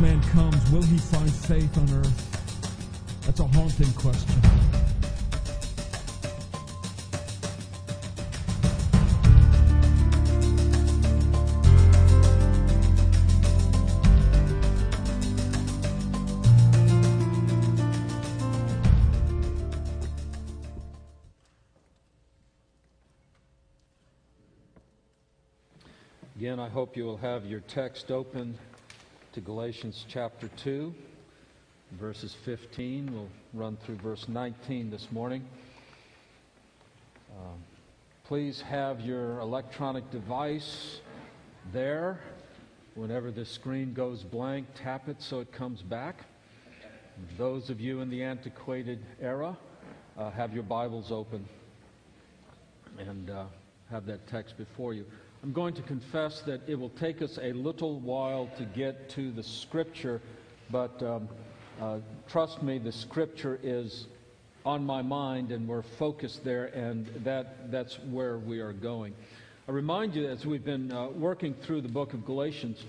Man comes, will he find faith on earth? That's a haunting question. Again, I hope you will have your text open to Galatians chapter 2, verses 15. We'll run through verse 19 this morning. Um, please have your electronic device there. Whenever the screen goes blank, tap it so it comes back. Those of you in the antiquated era, uh, have your Bibles open and uh, have that text before you. I'm going to confess that it will take us a little while to get to the scripture, but um, uh, trust me, the scripture is on my mind and we're focused there, and that, that's where we are going. I remind you, as we've been uh, working through the book of Galatians,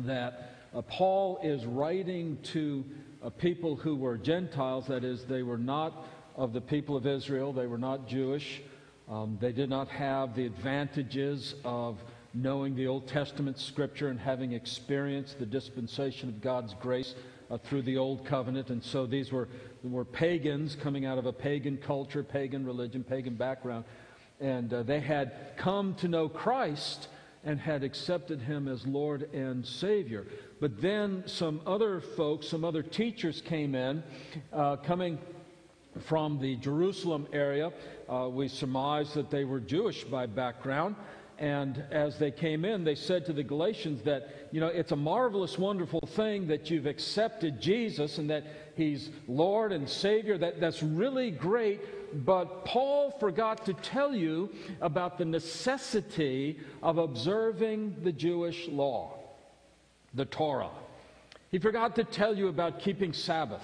that uh, Paul is writing to uh, people who were Gentiles, that is, they were not of the people of Israel, they were not Jewish. Um, they did not have the advantages of knowing the Old Testament scripture and having experienced the dispensation of God's grace uh, through the Old Covenant. And so these were, were pagans coming out of a pagan culture, pagan religion, pagan background. And uh, they had come to know Christ and had accepted him as Lord and Savior. But then some other folks, some other teachers came in, uh, coming from the Jerusalem area. Uh, we surmise that they were Jewish by background. And as they came in, they said to the Galatians that, you know, it's a marvelous, wonderful thing that you've accepted Jesus and that he's Lord and Savior. That, that's really great. But Paul forgot to tell you about the necessity of observing the Jewish law, the Torah. He forgot to tell you about keeping Sabbath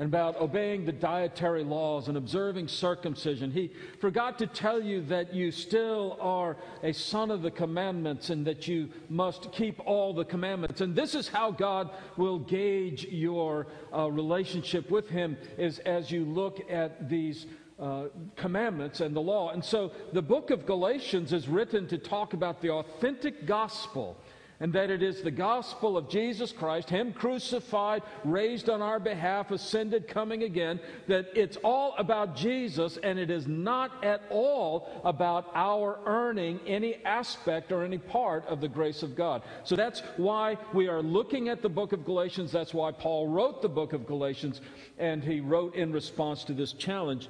and about obeying the dietary laws and observing circumcision. He forgot to tell you that you still are a son of the commandments and that you must keep all the commandments. And this is how God will gauge your uh, relationship with Him is as you look at these uh, commandments and the law. And so the book of Galatians is written to talk about the authentic gospel and that it is the gospel of Jesus Christ, Him crucified, raised on our behalf, ascended, coming again, that it's all about Jesus and it is not at all about our earning any aspect or any part of the grace of God. So that's why we are looking at the book of Galatians. That's why Paul wrote the book of Galatians, and he wrote in response to this challenge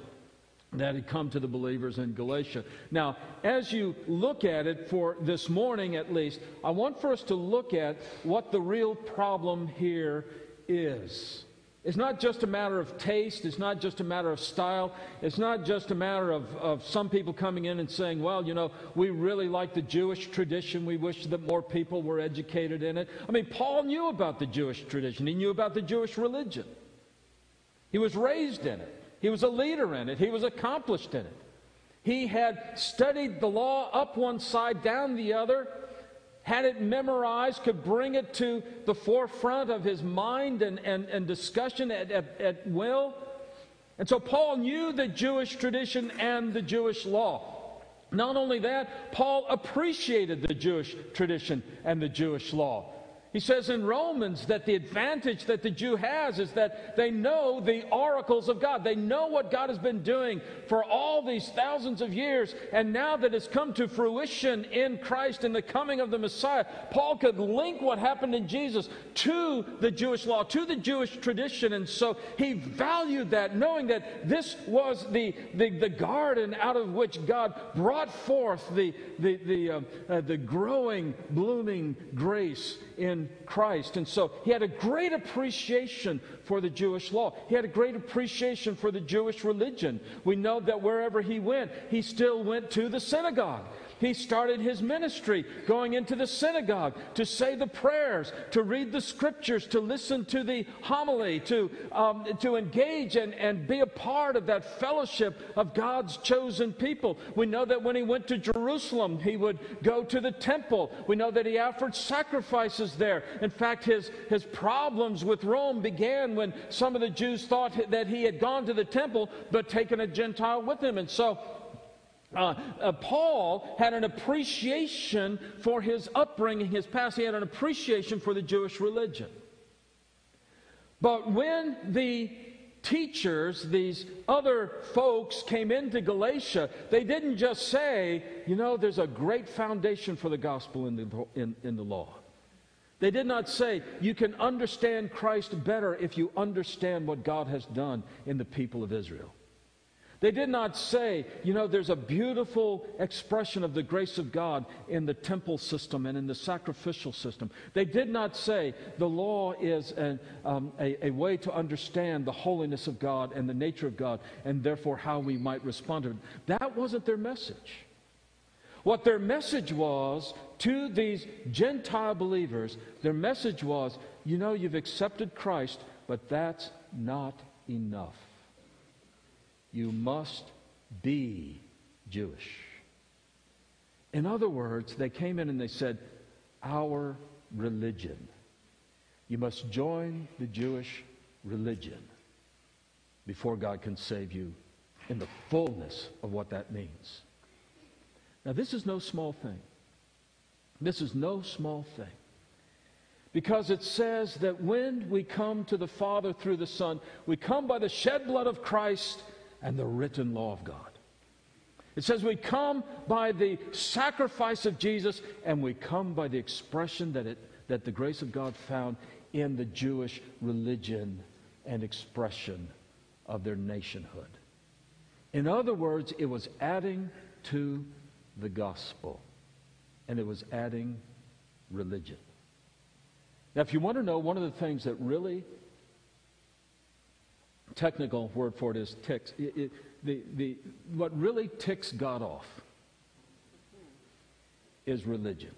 that had come to the believers in Galatia. Now, as you look at it for this morning at least, I want for us to look at what the real problem here is. It's not just a matter of taste. It's not just a matter of style. It's not just a matter of, of some people coming in and saying, well, you know, we really like the Jewish tradition. We wish that more people were educated in it. I mean, Paul knew about the Jewish tradition, he knew about the Jewish religion, he was raised in it. He was a leader in it, he was accomplished in it. He had studied the law up one side, down the other, had it memorized, could bring it to the forefront of his mind and, and, and discussion at, at, at will. And so Paul knew the Jewish tradition and the Jewish law. Not only that, Paul appreciated the Jewish tradition and the Jewish law. He says in Romans that the advantage that the Jew has is that they know the oracles of God. They know what God has been doing for all these thousands of years. And now that it's come to fruition in Christ in the coming of the Messiah, Paul could link what happened in Jesus to the Jewish law, to the Jewish tradition. And so he valued that, knowing that this was the, the, the garden out of which God brought forth the, the, the, uh, uh, the growing, blooming grace in Christ. And so he had a great appreciation for the Jewish law. He had a great appreciation for the Jewish religion. We know that wherever he went, he still went to the synagogue. He started his ministry, going into the synagogue to say the prayers, to read the scriptures, to listen to the homily, to, um, to engage and, and be a part of that fellowship of God's chosen people. We know that when he went to Jerusalem, he would go to the temple. We know that he offered sacrifices there. In fact, his, his problems with Rome began when some of the Jews thought that he had gone to the temple but taken a Gentile with him. And so uh, uh, Paul had an appreciation for his upbringing, his past. He had an appreciation for the Jewish religion. But when the teachers, these other folks came into Galatia, they didn't just say, you know, there's a great foundation for the gospel in the, in, in the law. They did not say, you can understand Christ better if you understand what God has done in the people of Israel. They did not say, you know, there's a beautiful expression of the grace of God in the temple system and in the sacrificial system. They did not say the law is an, um, a, a way to understand the holiness of God and the nature of God and therefore how we might respond to it. That wasn't their message. What their message was to these Gentile believers, their message was, you know, you've accepted Christ, but that's not enough. You must be Jewish. In other words, they came in and they said, Our religion. You must join the Jewish religion before God can save you in the fullness of what that means. Now, this is no small thing. This is no small thing. Because it says that when we come to the Father through the Son, we come by the shed blood of Christ and the written law of God. It says we come by the sacrifice of Jesus and we come by the expression that, it, that the grace of God found in the Jewish religion and expression of their nationhood. In other words, it was adding to the gospel and it was adding religion. Now, if you want to know one of the things that really technical word for it is ticks. It, it, the, the, what really ticks God off is religion.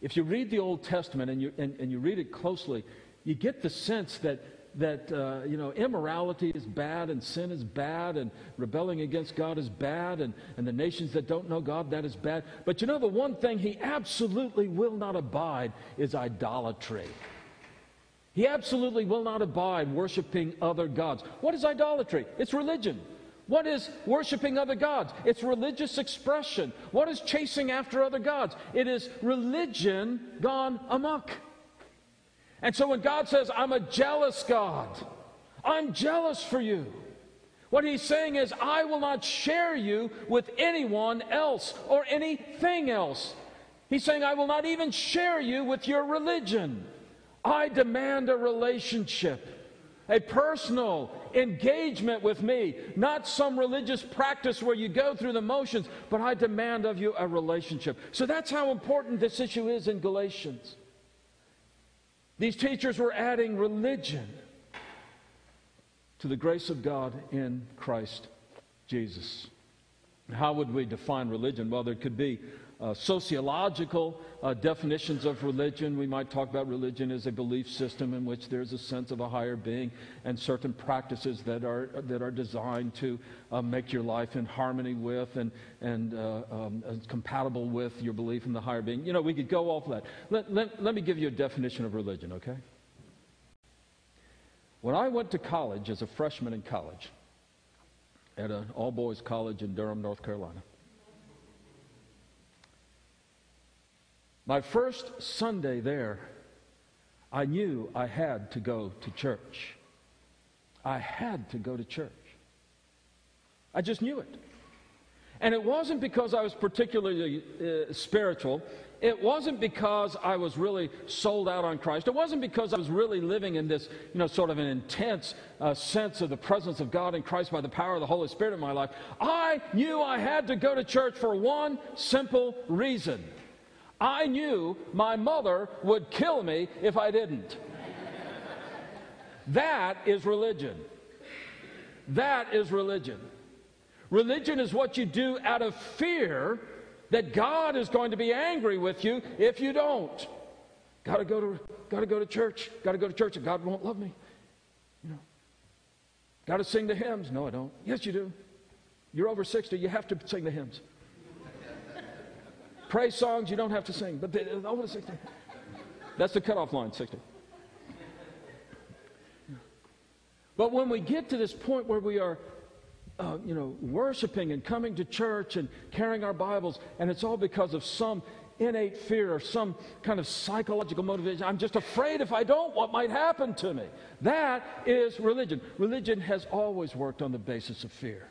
If you read the Old Testament and you, and, and you read it closely, you get the sense that, that uh, you know, immorality is bad and sin is bad and rebelling against God is bad and, and the nations that don't know God, that is bad. But you know, the one thing he absolutely will not abide is idolatry. He absolutely will not abide worshiping other gods. What is idolatry? It's religion. What is worshiping other gods? It's religious expression. What is chasing after other gods? It is religion gone amok. And so when God says, I'm a jealous God, I'm jealous for you. What he's saying is, I will not share you with anyone else or anything else. He's saying, I will not even share you with your religion. I demand a relationship, a personal engagement with me, not some religious practice where you go through the motions, but I demand of you a relationship. So that's how important this issue is in Galatians. These teachers were adding religion to the grace of God in Christ Jesus. How would we define religion? Well, there could be uh, sociological uh, definitions of religion. We might talk about religion as a belief system in which there's a sense of a higher being and certain practices that are, that are designed to uh, make your life in harmony with and, and uh, um, compatible with your belief in the higher being. You know, we could go off that. Let, let, let me give you a definition of religion, okay? When I went to college as a freshman in college, at an all boys college in Durham, North Carolina, My first Sunday there, I knew I had to go to church. I had to go to church. I just knew it. And it wasn't because I was particularly uh, spiritual. It wasn't because I was really sold out on Christ. It wasn't because I was really living in this, you know, sort of an intense uh, sense of the presence of God in Christ by the power of the Holy Spirit in my life. I knew I had to go to church for one simple reason I knew my mother would kill me if I didn't. that is religion. That is religion. Religion is what you do out of fear that God is going to be angry with you if you don't. Got to go to got to go to church. Got to go to church, and God won't love me. You know. Got to sing the hymns. No, I don't. Yes, you do. You're over 60. You have to sing the hymns. Praise songs you don't have to sing, but the, over 60. That's the cutoff line, 60. But when we get to this point where we are uh, you know, worshiping and coming to church and carrying our Bibles, and it's all because of some innate fear or some kind of psychological motivation. I'm just afraid if I don't, what might happen to me? That is religion. Religion has always worked on the basis of fear.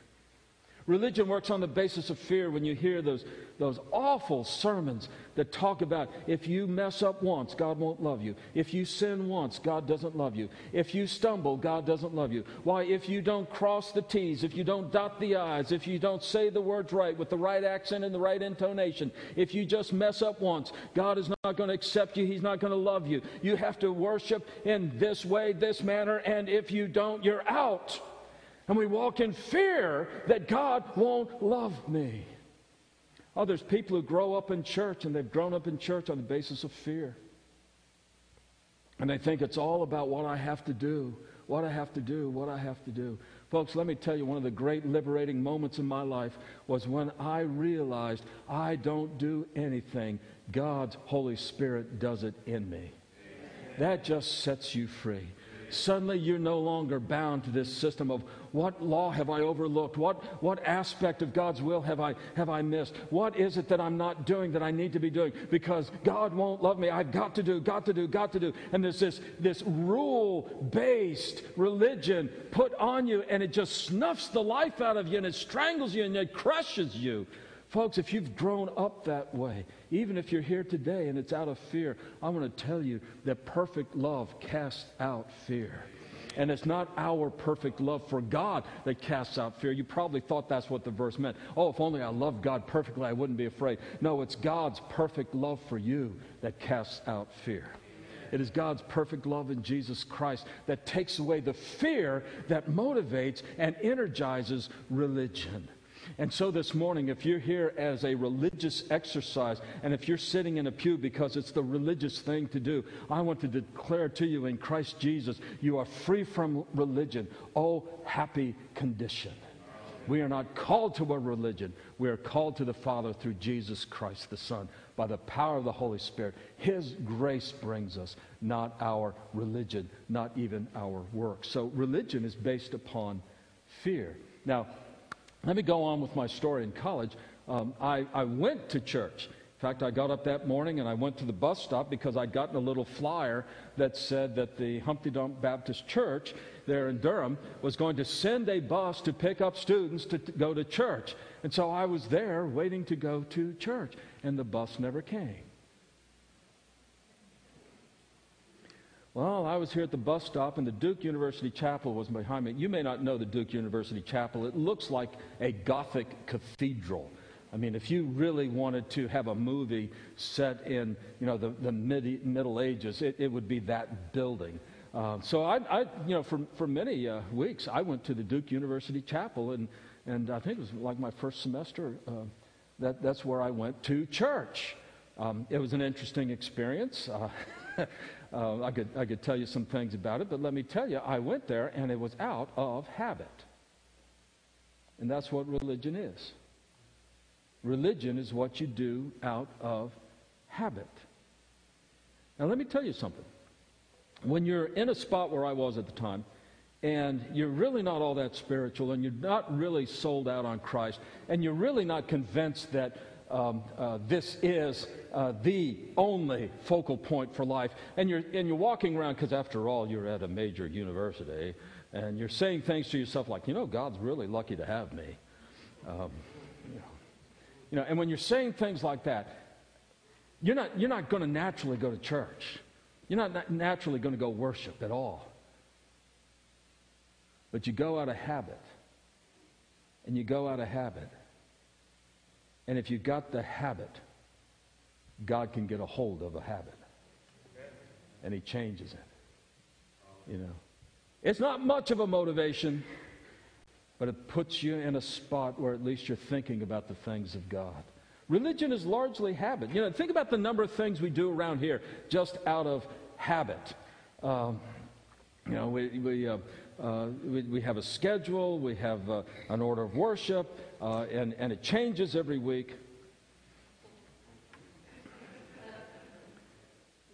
Religion works on the basis of fear when you hear those, those awful sermons that talk about if you mess up once, God won't love you. If you sin once, God doesn't love you. If you stumble, God doesn't love you. Why, if you don't cross the T's, if you don't dot the I's, if you don't say the words right with the right accent and the right intonation, if you just mess up once, God is not going to accept you. He's not going to love you. You have to worship in this way, this manner, and if you don't, you're out. And we walk in fear that God won't love me. Oh, there's people who grow up in church and they've grown up in church on the basis of fear. And they think it's all about what I have to do, what I have to do, what I have to do. Folks, let me tell you, one of the great liberating moments in my life was when I realized I don't do anything. God's Holy Spirit does it in me. That just sets you free. Suddenly, you're no longer bound to this system of what law have I overlooked? What, what aspect of God's will have I, have I missed? What is it that I'm not doing that I need to be doing? Because God won't love me. I've got to do, got to do, got to do. And there's this, this rule based religion put on you, and it just snuffs the life out of you, and it strangles you, and it crushes you. Folks, if you've grown up that way, even if you're here today and it's out of fear, I want to tell you that perfect love casts out fear. And it's not our perfect love for God that casts out fear. You probably thought that's what the verse meant. Oh, if only I loved God perfectly, I wouldn't be afraid. No, it's God's perfect love for you that casts out fear. It is God's perfect love in Jesus Christ that takes away the fear that motivates and energizes religion. And so this morning, if you're here as a religious exercise, and if you're sitting in a pew because it's the religious thing to do, I want to declare to you in Christ Jesus, you are free from religion. Oh, happy condition. We are not called to a religion. We are called to the Father through Jesus Christ the Son by the power of the Holy Spirit. His grace brings us, not our religion, not even our works. So religion is based upon fear. Now, let me go on with my story in college. Um, I, I went to church. In fact, I got up that morning and I went to the bus stop because I'd gotten a little flyer that said that the Humpty Dump Baptist Church there in Durham was going to send a bus to pick up students to, to go to church. And so I was there waiting to go to church, and the bus never came. Well, I was here at the bus stop, and the Duke University Chapel was behind me. You may not know the Duke University Chapel. It looks like a Gothic cathedral. I mean, if you really wanted to have a movie set in, you know, the, the mid, Middle Ages, it, it would be that building. Uh, so I, I, you know, for, for many uh, weeks, I went to the Duke University Chapel, and, and I think it was like my first semester. Uh, that, that's where I went to church. Um, it was an interesting experience. Uh, I, could, I could tell you some things about it, but let me tell you, I went there and it was out of habit. And that's what religion is. Religion is what you do out of habit. Now, let me tell you something. When you're in a spot where I was at the time, and you're really not all that spiritual, and you're not really sold out on Christ, and you're really not convinced that um, uh, this is uh, the only focal point for life. And you're, and you're walking around, because after all, you're at a major university, and you're saying things to yourself like, you know, God's really lucky to have me. Um, you, know, you know, and when you're saying things like that, you're not, you're not going to naturally go to church. You're not naturally going to go worship at all. But you go out of habit. And you go out of habit. And if you've got the habit, God can get a hold of a habit. And he changes it. You know. It's not much of a motivation, but it puts you in a spot where at least you're thinking about the things of God. Religion is largely habit. You know, think about the number of things we do around here just out of habit. Um, you know, we, we, uh, uh, we, we, have a schedule, we have uh, an order of worship, uh, and, and it changes every week.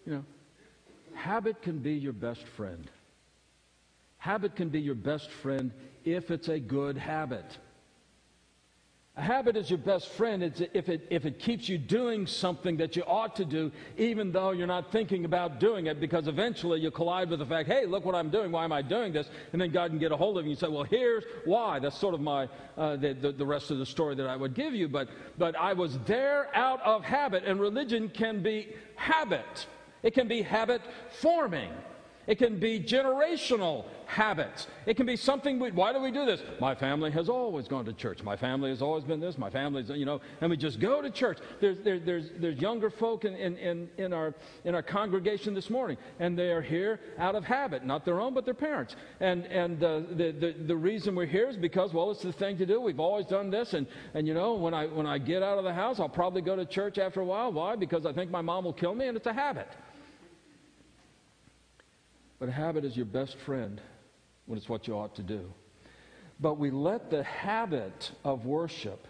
You know, habit can be your best friend. Habit can be your best friend if it's a good habit. A habit is your best friend if it, if it keeps you doing something that you ought to do, even though you're not thinking about doing it, because eventually you collide with the fact, hey, look what I'm doing. Why am I doing this? And then God can get a hold of you and say, well, here's why. That's sort of my, uh, the, the, the rest of the story that I would give you. But, but I was there out of habit, and religion can be habit, it can be habit forming. It can be generational habits. It can be something, we, why do we do this? My family has always gone to church. My family has always been this. My family's, you know, and we just go to church. There's, there, there's, there's younger folk in, in, in, our, in our congregation this morning, and they are here out of habit, not their own, but their parents. And, and uh, the, the, the reason we're here is because, well, it's the thing to do. We've always done this. And, and you know, when I, when I get out of the house, I'll probably go to church after a while. Why? Because I think my mom will kill me, and it's a habit. But habit is your best friend when it's what you ought to do. But we let the habit of worship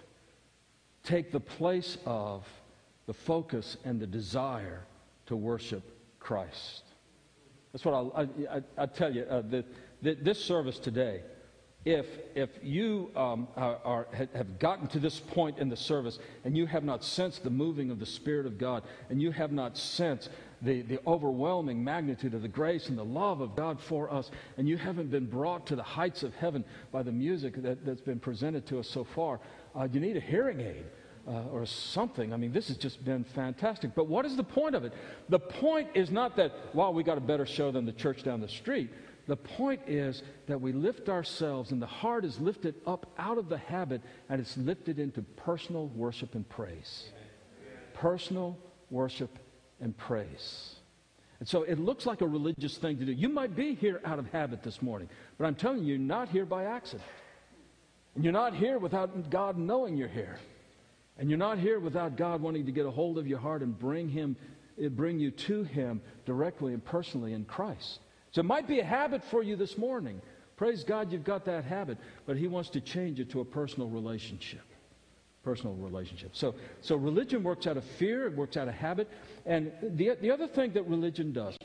take the place of the focus and the desire to worship Christ. That's what I, I, I tell you. Uh, the, the, this service today, if, if you um, are, are, have gotten to this point in the service and you have not sensed the moving of the Spirit of God and you have not sensed the, the overwhelming magnitude of the grace and the love of God for us, and you haven't been brought to the heights of heaven by the music that, that's been presented to us so far, uh, you need a hearing aid. Uh, or something. I mean, this has just been fantastic. But what is the point of it? The point is not that, wow, we got a better show than the church down the street. The point is that we lift ourselves, and the heart is lifted up out of the habit, and it's lifted into personal worship and praise. Personal worship and praise. And so it looks like a religious thing to do. You might be here out of habit this morning, but I'm telling you, you're not here by accident. And you're not here without God knowing you're here. And you're not here without God wanting to get a hold of your heart and bring him eh, bring you to him directly and personally in Christ. So it might be a habit for you this morning. Praise God you've got that habit, but he wants to change it to a personal relationship personal relationship. So, so religion works out of fear, it works out of habit. And the, the other thing that religion does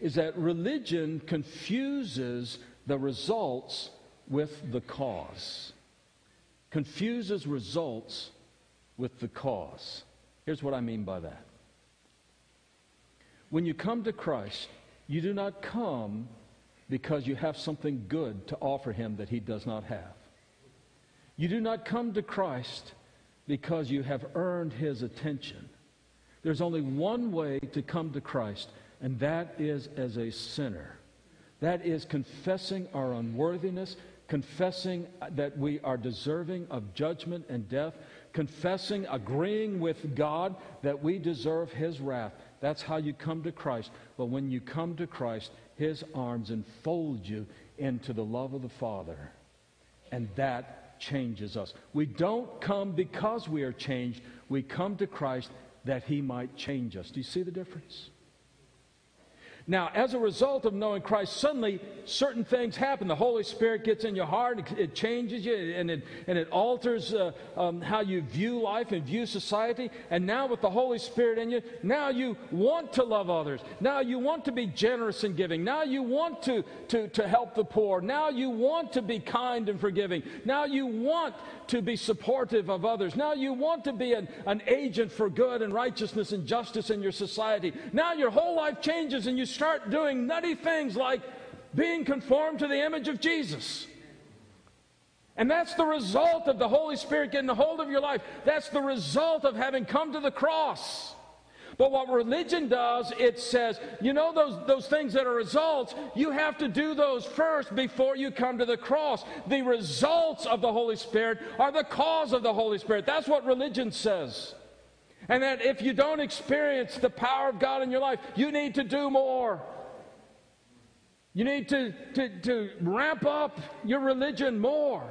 is that religion confuses the results with the cause. Confuses results with the cause. Here's what I mean by that. When you come to Christ, you do not come because you have something good to offer him that he does not have. You do not come to Christ because you have earned his attention. There's only one way to come to Christ, and that is as a sinner. That is confessing our unworthiness, confessing that we are deserving of judgment and death, confessing, agreeing with God that we deserve his wrath. That's how you come to Christ. But when you come to Christ, his arms enfold you into the love of the Father. And that changes us. We don't come because we are changed. We come to Christ that he might change us. Do you see the difference? Now, as a result of knowing Christ, suddenly certain things happen. The Holy Spirit gets in your heart, it changes you, and it, and it alters uh, um, how you view life and view society. And now, with the Holy Spirit in you, now you want to love others. Now you want to be generous in giving. Now you want to, to, to help the poor. Now you want to be kind and forgiving. Now you want to be supportive of others. Now you want to be an, an agent for good and righteousness and justice in your society. Now your whole life changes and you start doing nutty things like being conformed to the image of Jesus. And that's the result of the Holy Spirit getting a hold of your life. That's the result of having come to the cross. But what religion does, it says, you know, those, those things that are results, you have to do those first before you come to the cross. The results of the Holy Spirit are the cause of the Holy Spirit. That's what religion says. And that if you don't experience the power of God in your life, you need to do more. You need to, to, to ramp up your religion more.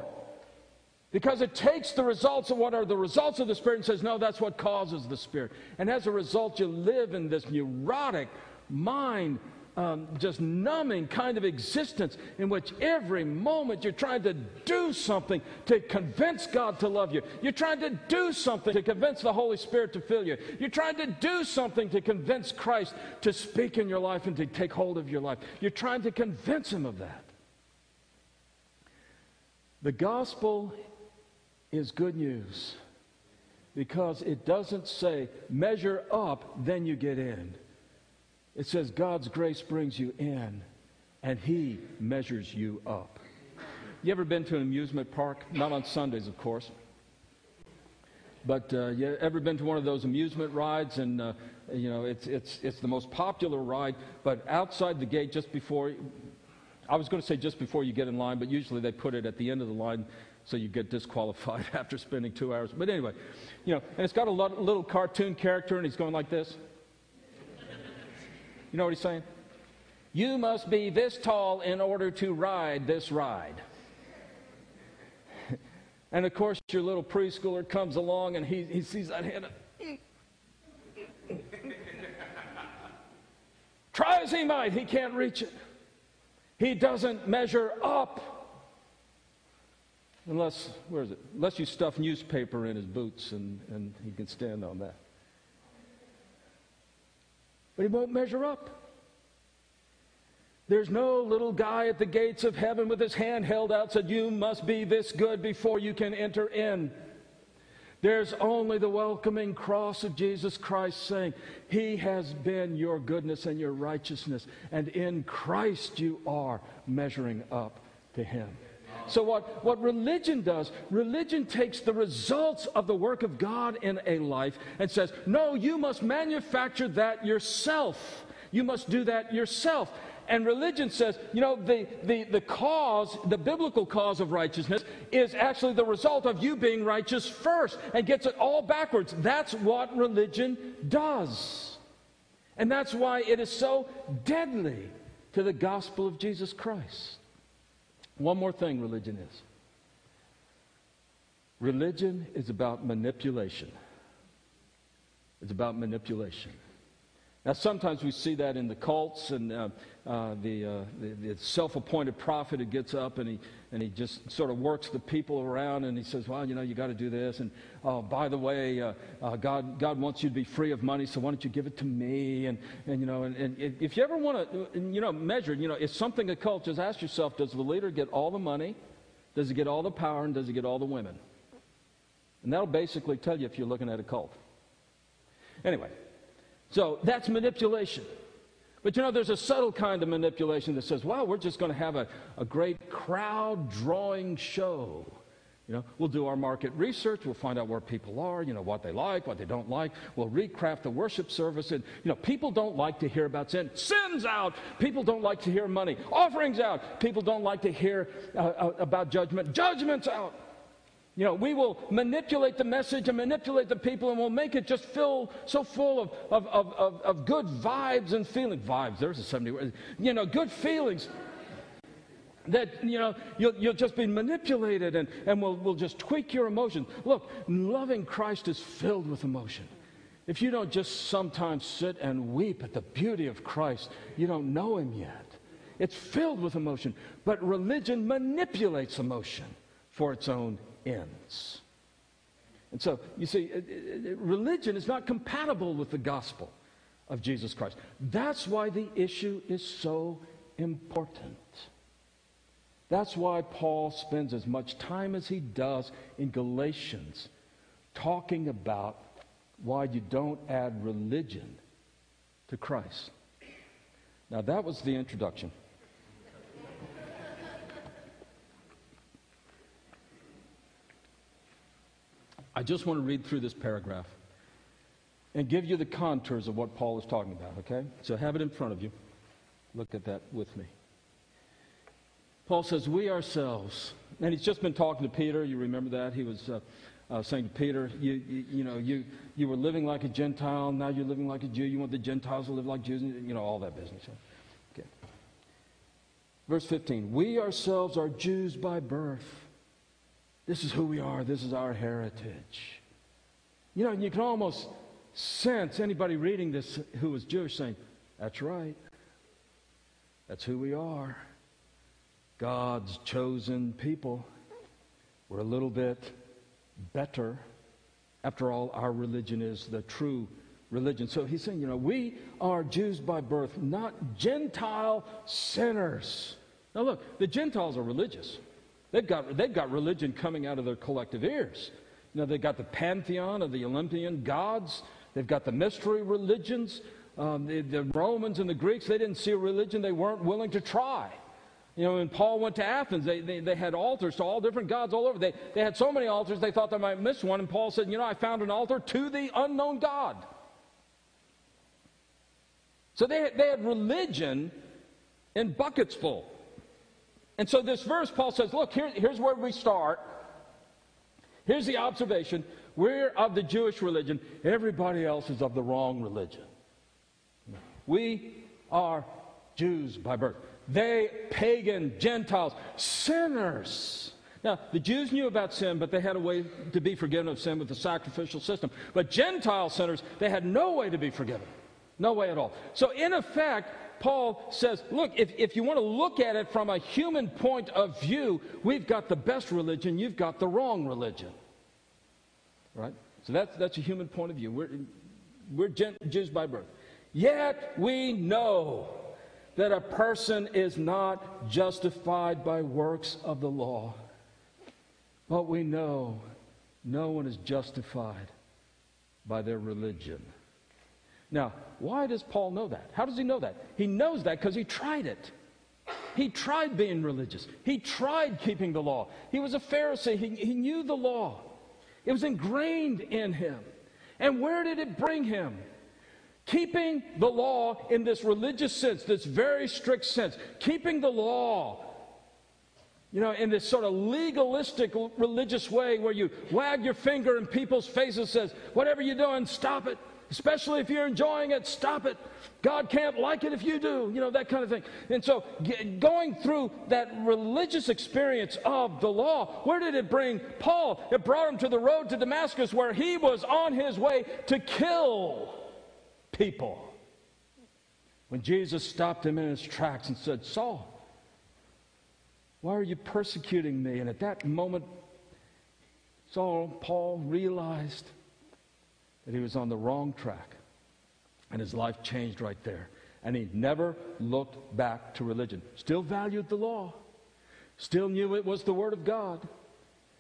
Because it takes the results of what are the results of the Spirit and says, no, that's what causes the Spirit. And as a result, you live in this neurotic mind, um, just numbing kind of existence in which every moment you're trying to do something to convince God to love you. You're trying to do something to convince the Holy Spirit to fill you. You're trying to do something to convince Christ to speak in your life and to take hold of your life. You're trying to convince Him of that. The gospel is good news because it doesn't say measure up, then you get in. It says God's grace brings you in and He measures you up. You ever been to an amusement park? Not on Sundays, of course. But uh, you ever been to one of those amusement rides? And, uh, you know, it's, it's, it's the most popular ride, but outside the gate, just before, I was going to say just before you get in line, but usually they put it at the end of the line so you get disqualified after spending two hours. But anyway, you know, and it's got a little cartoon character, and he's going like this. You know what he's saying? You must be this tall in order to ride this ride. and of course, your little preschooler comes along and he, he sees that hand. Try as he might, he can't reach it. He doesn't measure up. Unless, where is it? Unless you stuff newspaper in his boots and, and he can stand on that. But he won't measure up. There's no little guy at the gates of heaven with his hand held out said, You must be this good before you can enter in. There's only the welcoming cross of Jesus Christ saying, He has been your goodness and your righteousness, and in Christ you are measuring up to Him. So, what, what religion does, religion takes the results of the work of God in a life and says, No, you must manufacture that yourself. You must do that yourself. And religion says, you know, the, the, the cause, the biblical cause of righteousness is actually the result of you being righteous first and gets it all backwards. That's what religion does. And that's why it is so deadly to the gospel of Jesus Christ. One more thing religion is religion is about manipulation. It's about manipulation. Now, sometimes we see that in the cults and uh, uh, the, uh, the, the self appointed prophet who gets up and he, and he just sort of works the people around and he says, Well, you know, you got to do this. And oh, by the way, uh, uh, God, God wants you to be free of money, so why don't you give it to me? And, and you know, and, and if you ever want to, you know, measure, you know, if something a cult, just ask yourself, does the leader get all the money? Does he get all the power? And does he get all the women? And that'll basically tell you if you're looking at a cult. Anyway. So that's manipulation. But you know, there's a subtle kind of manipulation that says, wow, we're just going to have a, a great crowd drawing show. You know, we'll do our market research. We'll find out where people are, you know, what they like, what they don't like. We'll recraft the worship service. And, you know, people don't like to hear about sin. Sin's out. People don't like to hear money. Offerings out. People don't like to hear uh, uh about judgment. Judgment's out. You know, we will manipulate the message and manipulate the people, and we'll make it just fill so full of, of, of, of, of good vibes and feelings. Vibes, there's a 70 word. You know, good feelings that you know you'll, you'll just be manipulated and, and we'll, we'll just tweak your emotions look loving christ is filled with emotion if you don't just sometimes sit and weep at the beauty of christ you don't know him yet it's filled with emotion but religion manipulates emotion for its own ends. And so, you see, uh, uh, uh, religion is not compatible with the gospel of Jesus Christ. That's why the issue is so important. That's why Paul spends as much time as he does in Galatians talking about why you don't add religion to Christ. Now, that was the introduction. I just want to read through this paragraph and give you the contours of what Paul is talking about, okay? So have it in front of you. Look at that with me. Paul says, We ourselves, and he's just been talking to Peter. You remember that? He was uh, uh, saying to Peter, you, you, you, know, you, you were living like a Gentile, now you're living like a Jew. You want the Gentiles to live like Jews, and you know, all that business. Okay. Verse 15 We ourselves are Jews by birth This is who we are. This is our heritage. You know, you can almost sense anybody reading this who was Jewish saying, That's right. That's who we are. God's chosen people. We're a little bit better. After all, our religion is the true religion. So he's saying, you know, we are Jews by birth, not Gentile sinners. Now look, the Gentiles are religious. They've got, they've got religion coming out of their collective ears. You know, they've got the pantheon of the Olympian gods. They've got the mystery religions. Um, the, the Romans and the Greeks, they didn't see a religion they weren't willing to try. You know, when Paul went to Athens, they, they, they, had altars to all different gods all over. They, they had so many altars, they thought they might miss one. And Paul said, You know, I found an altar to the unknown God. So they, they had religion in buckets full. And so this verse, Paul says, Look, here, here's where we start. Here's the observation we're of the Jewish religion, everybody else is of the wrong religion. We are Jews by birth. They, pagan, Gentiles, sinners. Now, the Jews knew about sin, but they had a way to be forgiven of sin with the sacrificial system. But Gentile sinners, they had no way to be forgiven. No way at all. So, in effect, Paul says, look, if, if you want to look at it from a human point of view, we've got the best religion, you've got the wrong religion. Right? So that's, that's a human point of view. We're, we're Jews by birth. Yet we know that a person is not justified by works of the law. But we know no one is justified by their religion. Now, why does Paul know that? How does he know that? He knows that because he tried it. He tried being religious. He tried keeping the law. He was a Pharisee. He, he knew the law. It was ingrained in him. And where did it bring him? Keeping the law in this religious sense, this very strict sense, keeping the law, you know, in this sort of legalistic religious way where you wag your finger in people's faces, says, whatever you're doing, stop it. Especially if you're enjoying it, stop it. God can't like it if you do, you know, that kind of thing. And so, going through that religious experience of the law, where did it bring Paul? It brought him to the road to Damascus where he was on his way to kill people. When Jesus stopped him in his tracks and said, Saul, why are you persecuting me? And at that moment, Saul, Paul realized that he was on the wrong track. And his life changed right there. And he never looked back to religion. Still valued the law. Still knew it was the Word of God.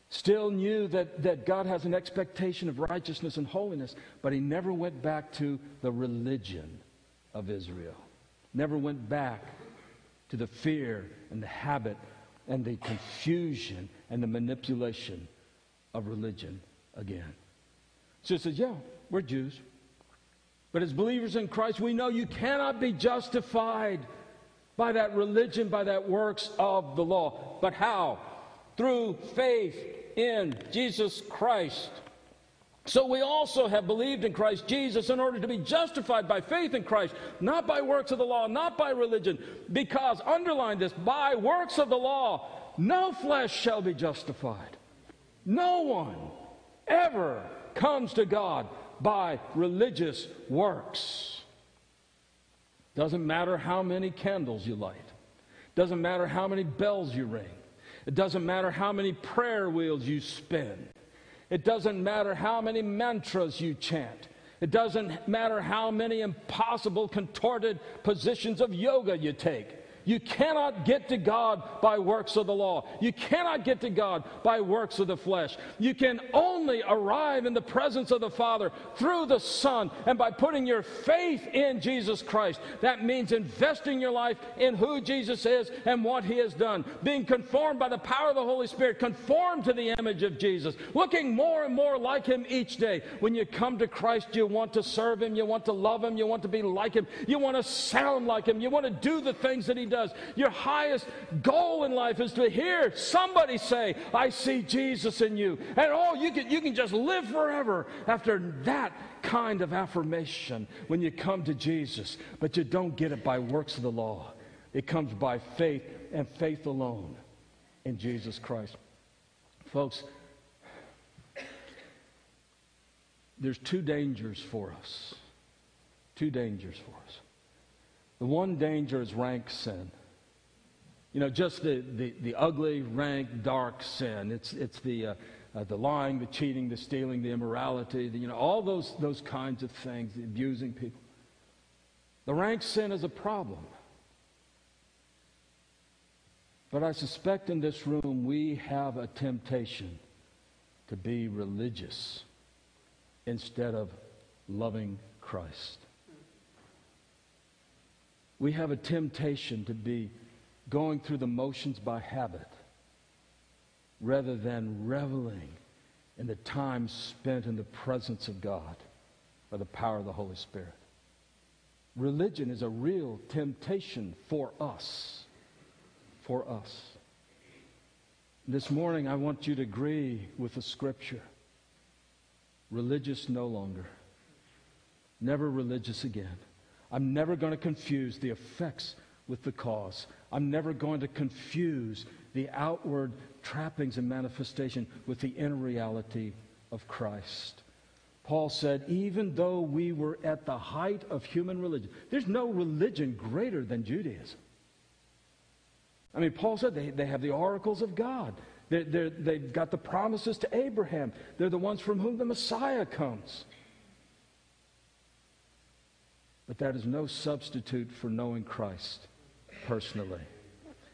Still knew that, that God has an expectation of righteousness and holiness. But he never went back to the religion of Israel. Never went back to the fear and the habit and the confusion and the manipulation of religion again. So he says, Yeah, we're Jews. But as believers in Christ, we know you cannot be justified by that religion, by that works of the law. But how? Through faith in Jesus Christ. So we also have believed in Christ Jesus in order to be justified by faith in Christ, not by works of the law, not by religion. Because, underline this, by works of the law, no flesh shall be justified. No one ever comes to God by religious works. Doesn't matter how many candles you light. Doesn't matter how many bells you ring. It doesn't matter how many prayer wheels you spin. It doesn't matter how many mantras you chant. It doesn't matter how many impossible contorted positions of yoga you take. You cannot get to God by works of the law. You cannot get to God by works of the flesh. You can only arrive in the presence of the Father through the Son and by putting your faith in Jesus Christ. That means investing your life in who Jesus is and what he has done. Being conformed by the power of the Holy Spirit, conformed to the image of Jesus, looking more and more like him each day. When you come to Christ, you want to serve him, you want to love him, you want to be like him, you want to sound like him, you want to do the things that he does does. Your highest goal in life is to hear somebody say, I see Jesus in you. And oh, you can, you can just live forever after that kind of affirmation when you come to Jesus. But you don't get it by works of the law, it comes by faith and faith alone in Jesus Christ. Folks, there's two dangers for us. Two dangers for us. The one danger is rank sin. You know, just the, the, the ugly, rank, dark sin. It's, it's the, uh, uh, the lying, the cheating, the stealing, the immorality, the, you know, all those, those kinds of things, abusing people. The rank sin is a problem. But I suspect in this room we have a temptation to be religious instead of loving Christ. We have a temptation to be going through the motions by habit rather than reveling in the time spent in the presence of God by the power of the Holy Spirit. Religion is a real temptation for us. For us. This morning, I want you to agree with the scripture. Religious no longer. Never religious again. I'm never going to confuse the effects with the cause. I'm never going to confuse the outward trappings and manifestation with the inner reality of Christ. Paul said, even though we were at the height of human religion, there's no religion greater than Judaism. I mean, Paul said they, they have the oracles of God. They're, they've got the promises to Abraham. They're the ones from whom the Messiah comes. But that is no substitute for knowing Christ personally.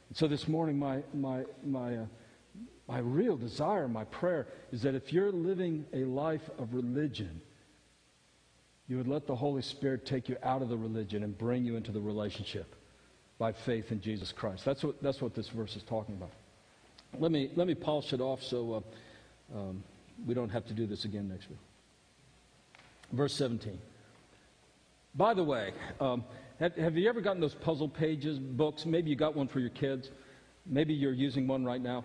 And so this morning, my, my, my, uh, my real desire, my prayer is that if you're living a life of religion, you would let the Holy Spirit take you out of the religion and bring you into the relationship by faith in Jesus Christ. That's what, that's what this verse is talking about. Let me, let me polish it off so uh, um, we don't have to do this again next week. Verse 17. By the way, um, have, have, you ever gotten those puzzle pages books? Maybe you got one for your kids. Maybe you're using one right now.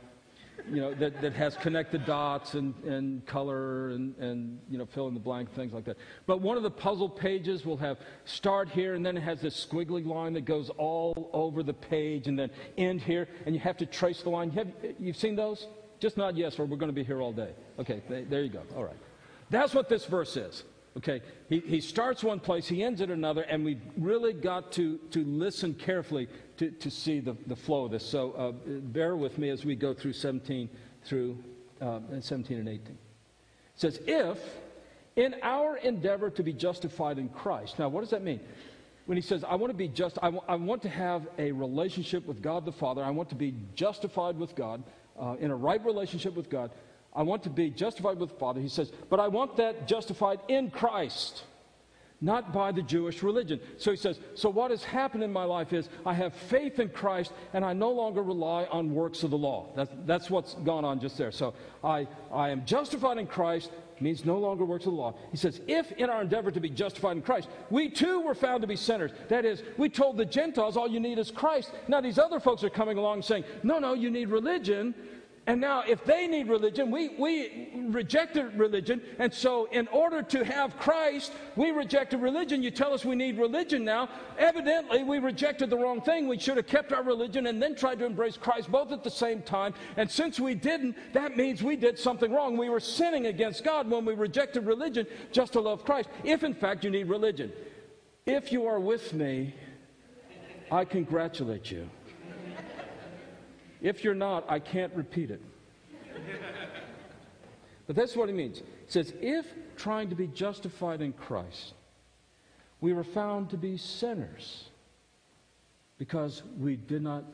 You know, that, that has connected dots and, and color and, and, you know, fill in the blank, things like that. But one of the puzzle pages will have start here, and then it has this squiggly line that goes all over the page, and then end here, and you have to trace the line. Have, you've seen those? Just not yes, or we're going to be here all day. Okay, there you go. All right. That's what this verse is. Okay, he, he starts one place, he ends at another, and we've really got to, to listen carefully to, to see the, the flow of this. So uh, bear with me as we go through 17 through uh, 17 and 18. It says, If in our endeavor to be justified in Christ. Now, what does that mean? When he says, I want to be just, I, w- I want to have a relationship with God the Father, I want to be justified with God, uh, in a right relationship with God. I want to be justified with the Father. He says, but I want that justified in Christ, not by the Jewish religion. So he says, so what has happened in my life is I have faith in Christ and I no longer rely on works of the law. That's, that's what's gone on just there. So I, I am justified in Christ means no longer works of the law. He says, if in our endeavor to be justified in Christ, we too were found to be sinners. That is, we told the Gentiles all you need is Christ. Now these other folks are coming along saying, no, no, you need religion. And now, if they need religion, we, we rejected religion. And so, in order to have Christ, we rejected religion. You tell us we need religion now. Evidently, we rejected the wrong thing. We should have kept our religion and then tried to embrace Christ both at the same time. And since we didn't, that means we did something wrong. We were sinning against God when we rejected religion just to love Christ, if in fact you need religion. If you are with me, I congratulate you. If you're not, I can't repeat it. but that's what he means. It says, if trying to be justified in Christ, we were found to be sinners because we did not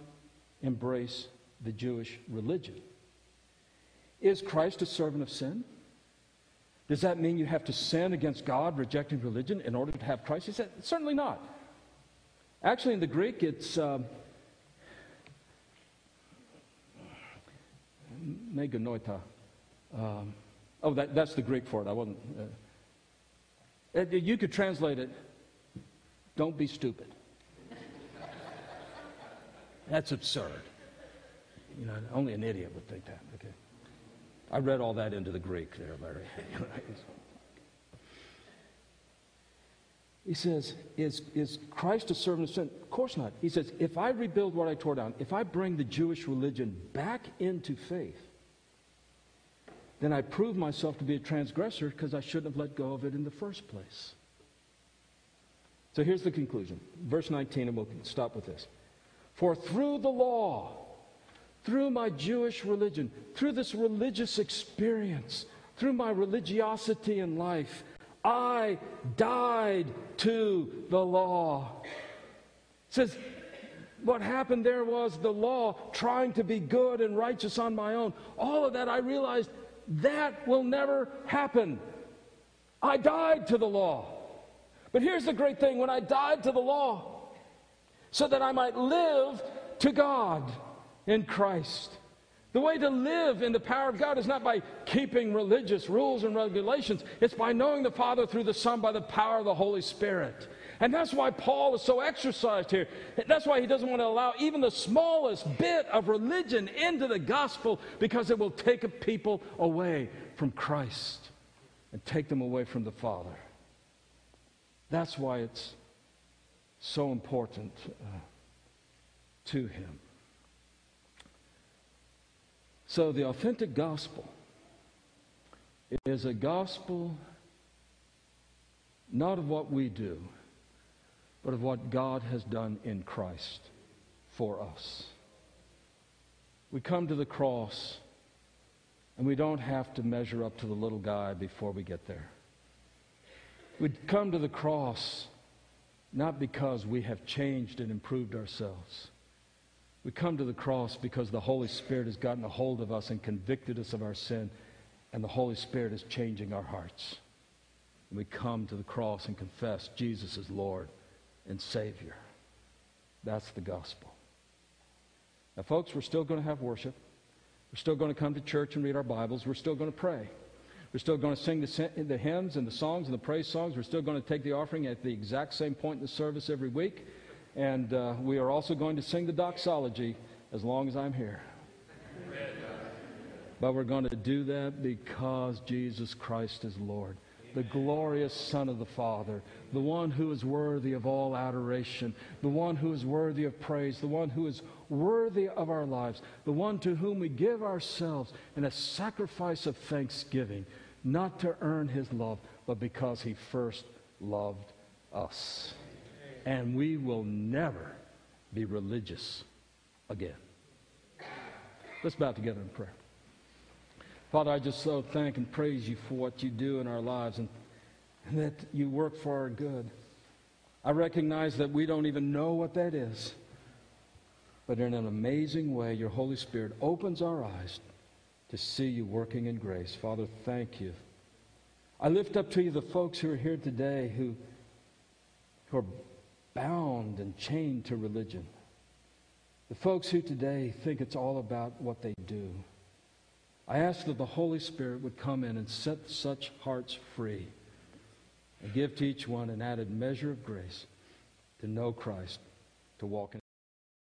embrace the Jewish religion. Is Christ a servant of sin? Does that mean you have to sin against God, rejecting religion, in order to have Christ? He said, certainly not. Actually, in the Greek, it's. Um, me genoito. Um, oh, that, that's the Greek for it. I wasn't. Uh, you could translate it, don't be stupid. That's absurd. You know, only an idiot would think that. Okay. I read all that into the Greek there, Larry. he says, is, is Christ a servant of sin? Of course not. He says, if I rebuild what I tore down, if I bring the Jewish religion back into faith, then I prove myself to be a transgressor because I shouldn't have let go of it in the first place. So here's the conclusion. Verse 19, and we'll stop with this. For through the law, through my Jewish religion, through this religious experience, through my religiosity in life, I died to the law. It says, what happened there was the law trying to be good and righteous on my own. All of that, I realized that will never happen. I died to the law. But here's the great thing when I died to the law, so that I might live to God in Christ. The way to live in the power of God is not by keeping religious rules and regulations, it's by knowing the Father through the Son by the power of the Holy Spirit. And that's why Paul is so exercised here. That's why he doesn't want to allow even the smallest bit of religion into the gospel because it will take a people away from Christ and take them away from the Father. That's why it's so important uh, to him. So, the authentic gospel is a gospel not of what we do, but of what God has done in Christ for us. We come to the cross and we don't have to measure up to the little guy before we get there. We come to the cross not because we have changed and improved ourselves. We come to the cross because the Holy Spirit has gotten a hold of us and convicted us of our sin, and the Holy Spirit is changing our hearts. And we come to the cross and confess Jesus is Lord and Savior. That's the gospel. Now, folks, we're still going to have worship. We're still going to come to church and read our Bibles. We're still going to pray. We're still going to sing the, the hymns and the songs and the praise songs. We're still going to take the offering at the exact same point in the service every week. And uh, we are also going to sing the doxology as long as I'm here. But we're going to do that because Jesus Christ is Lord, the glorious Son of the Father, the one who is worthy of all adoration, the one who is worthy of praise, the one who is worthy of our lives, the one to whom we give ourselves in a sacrifice of thanksgiving, not to earn his love, but because he first loved us and we will never be religious again. Let's bow together in prayer. Father, I just so thank and praise you for what you do in our lives and, and that you work for our good. I recognize that we don't even know what that is. But in an amazing way, your Holy Spirit opens our eyes to see you working in grace. Father, thank you. I lift up to you the folks who are here today who, who are bound and chained to religion. The folks who today think it's all about what they do. I ask that the Holy Spirit would come in and set such hearts free. And give to each one an added measure of grace to know Christ, to walk in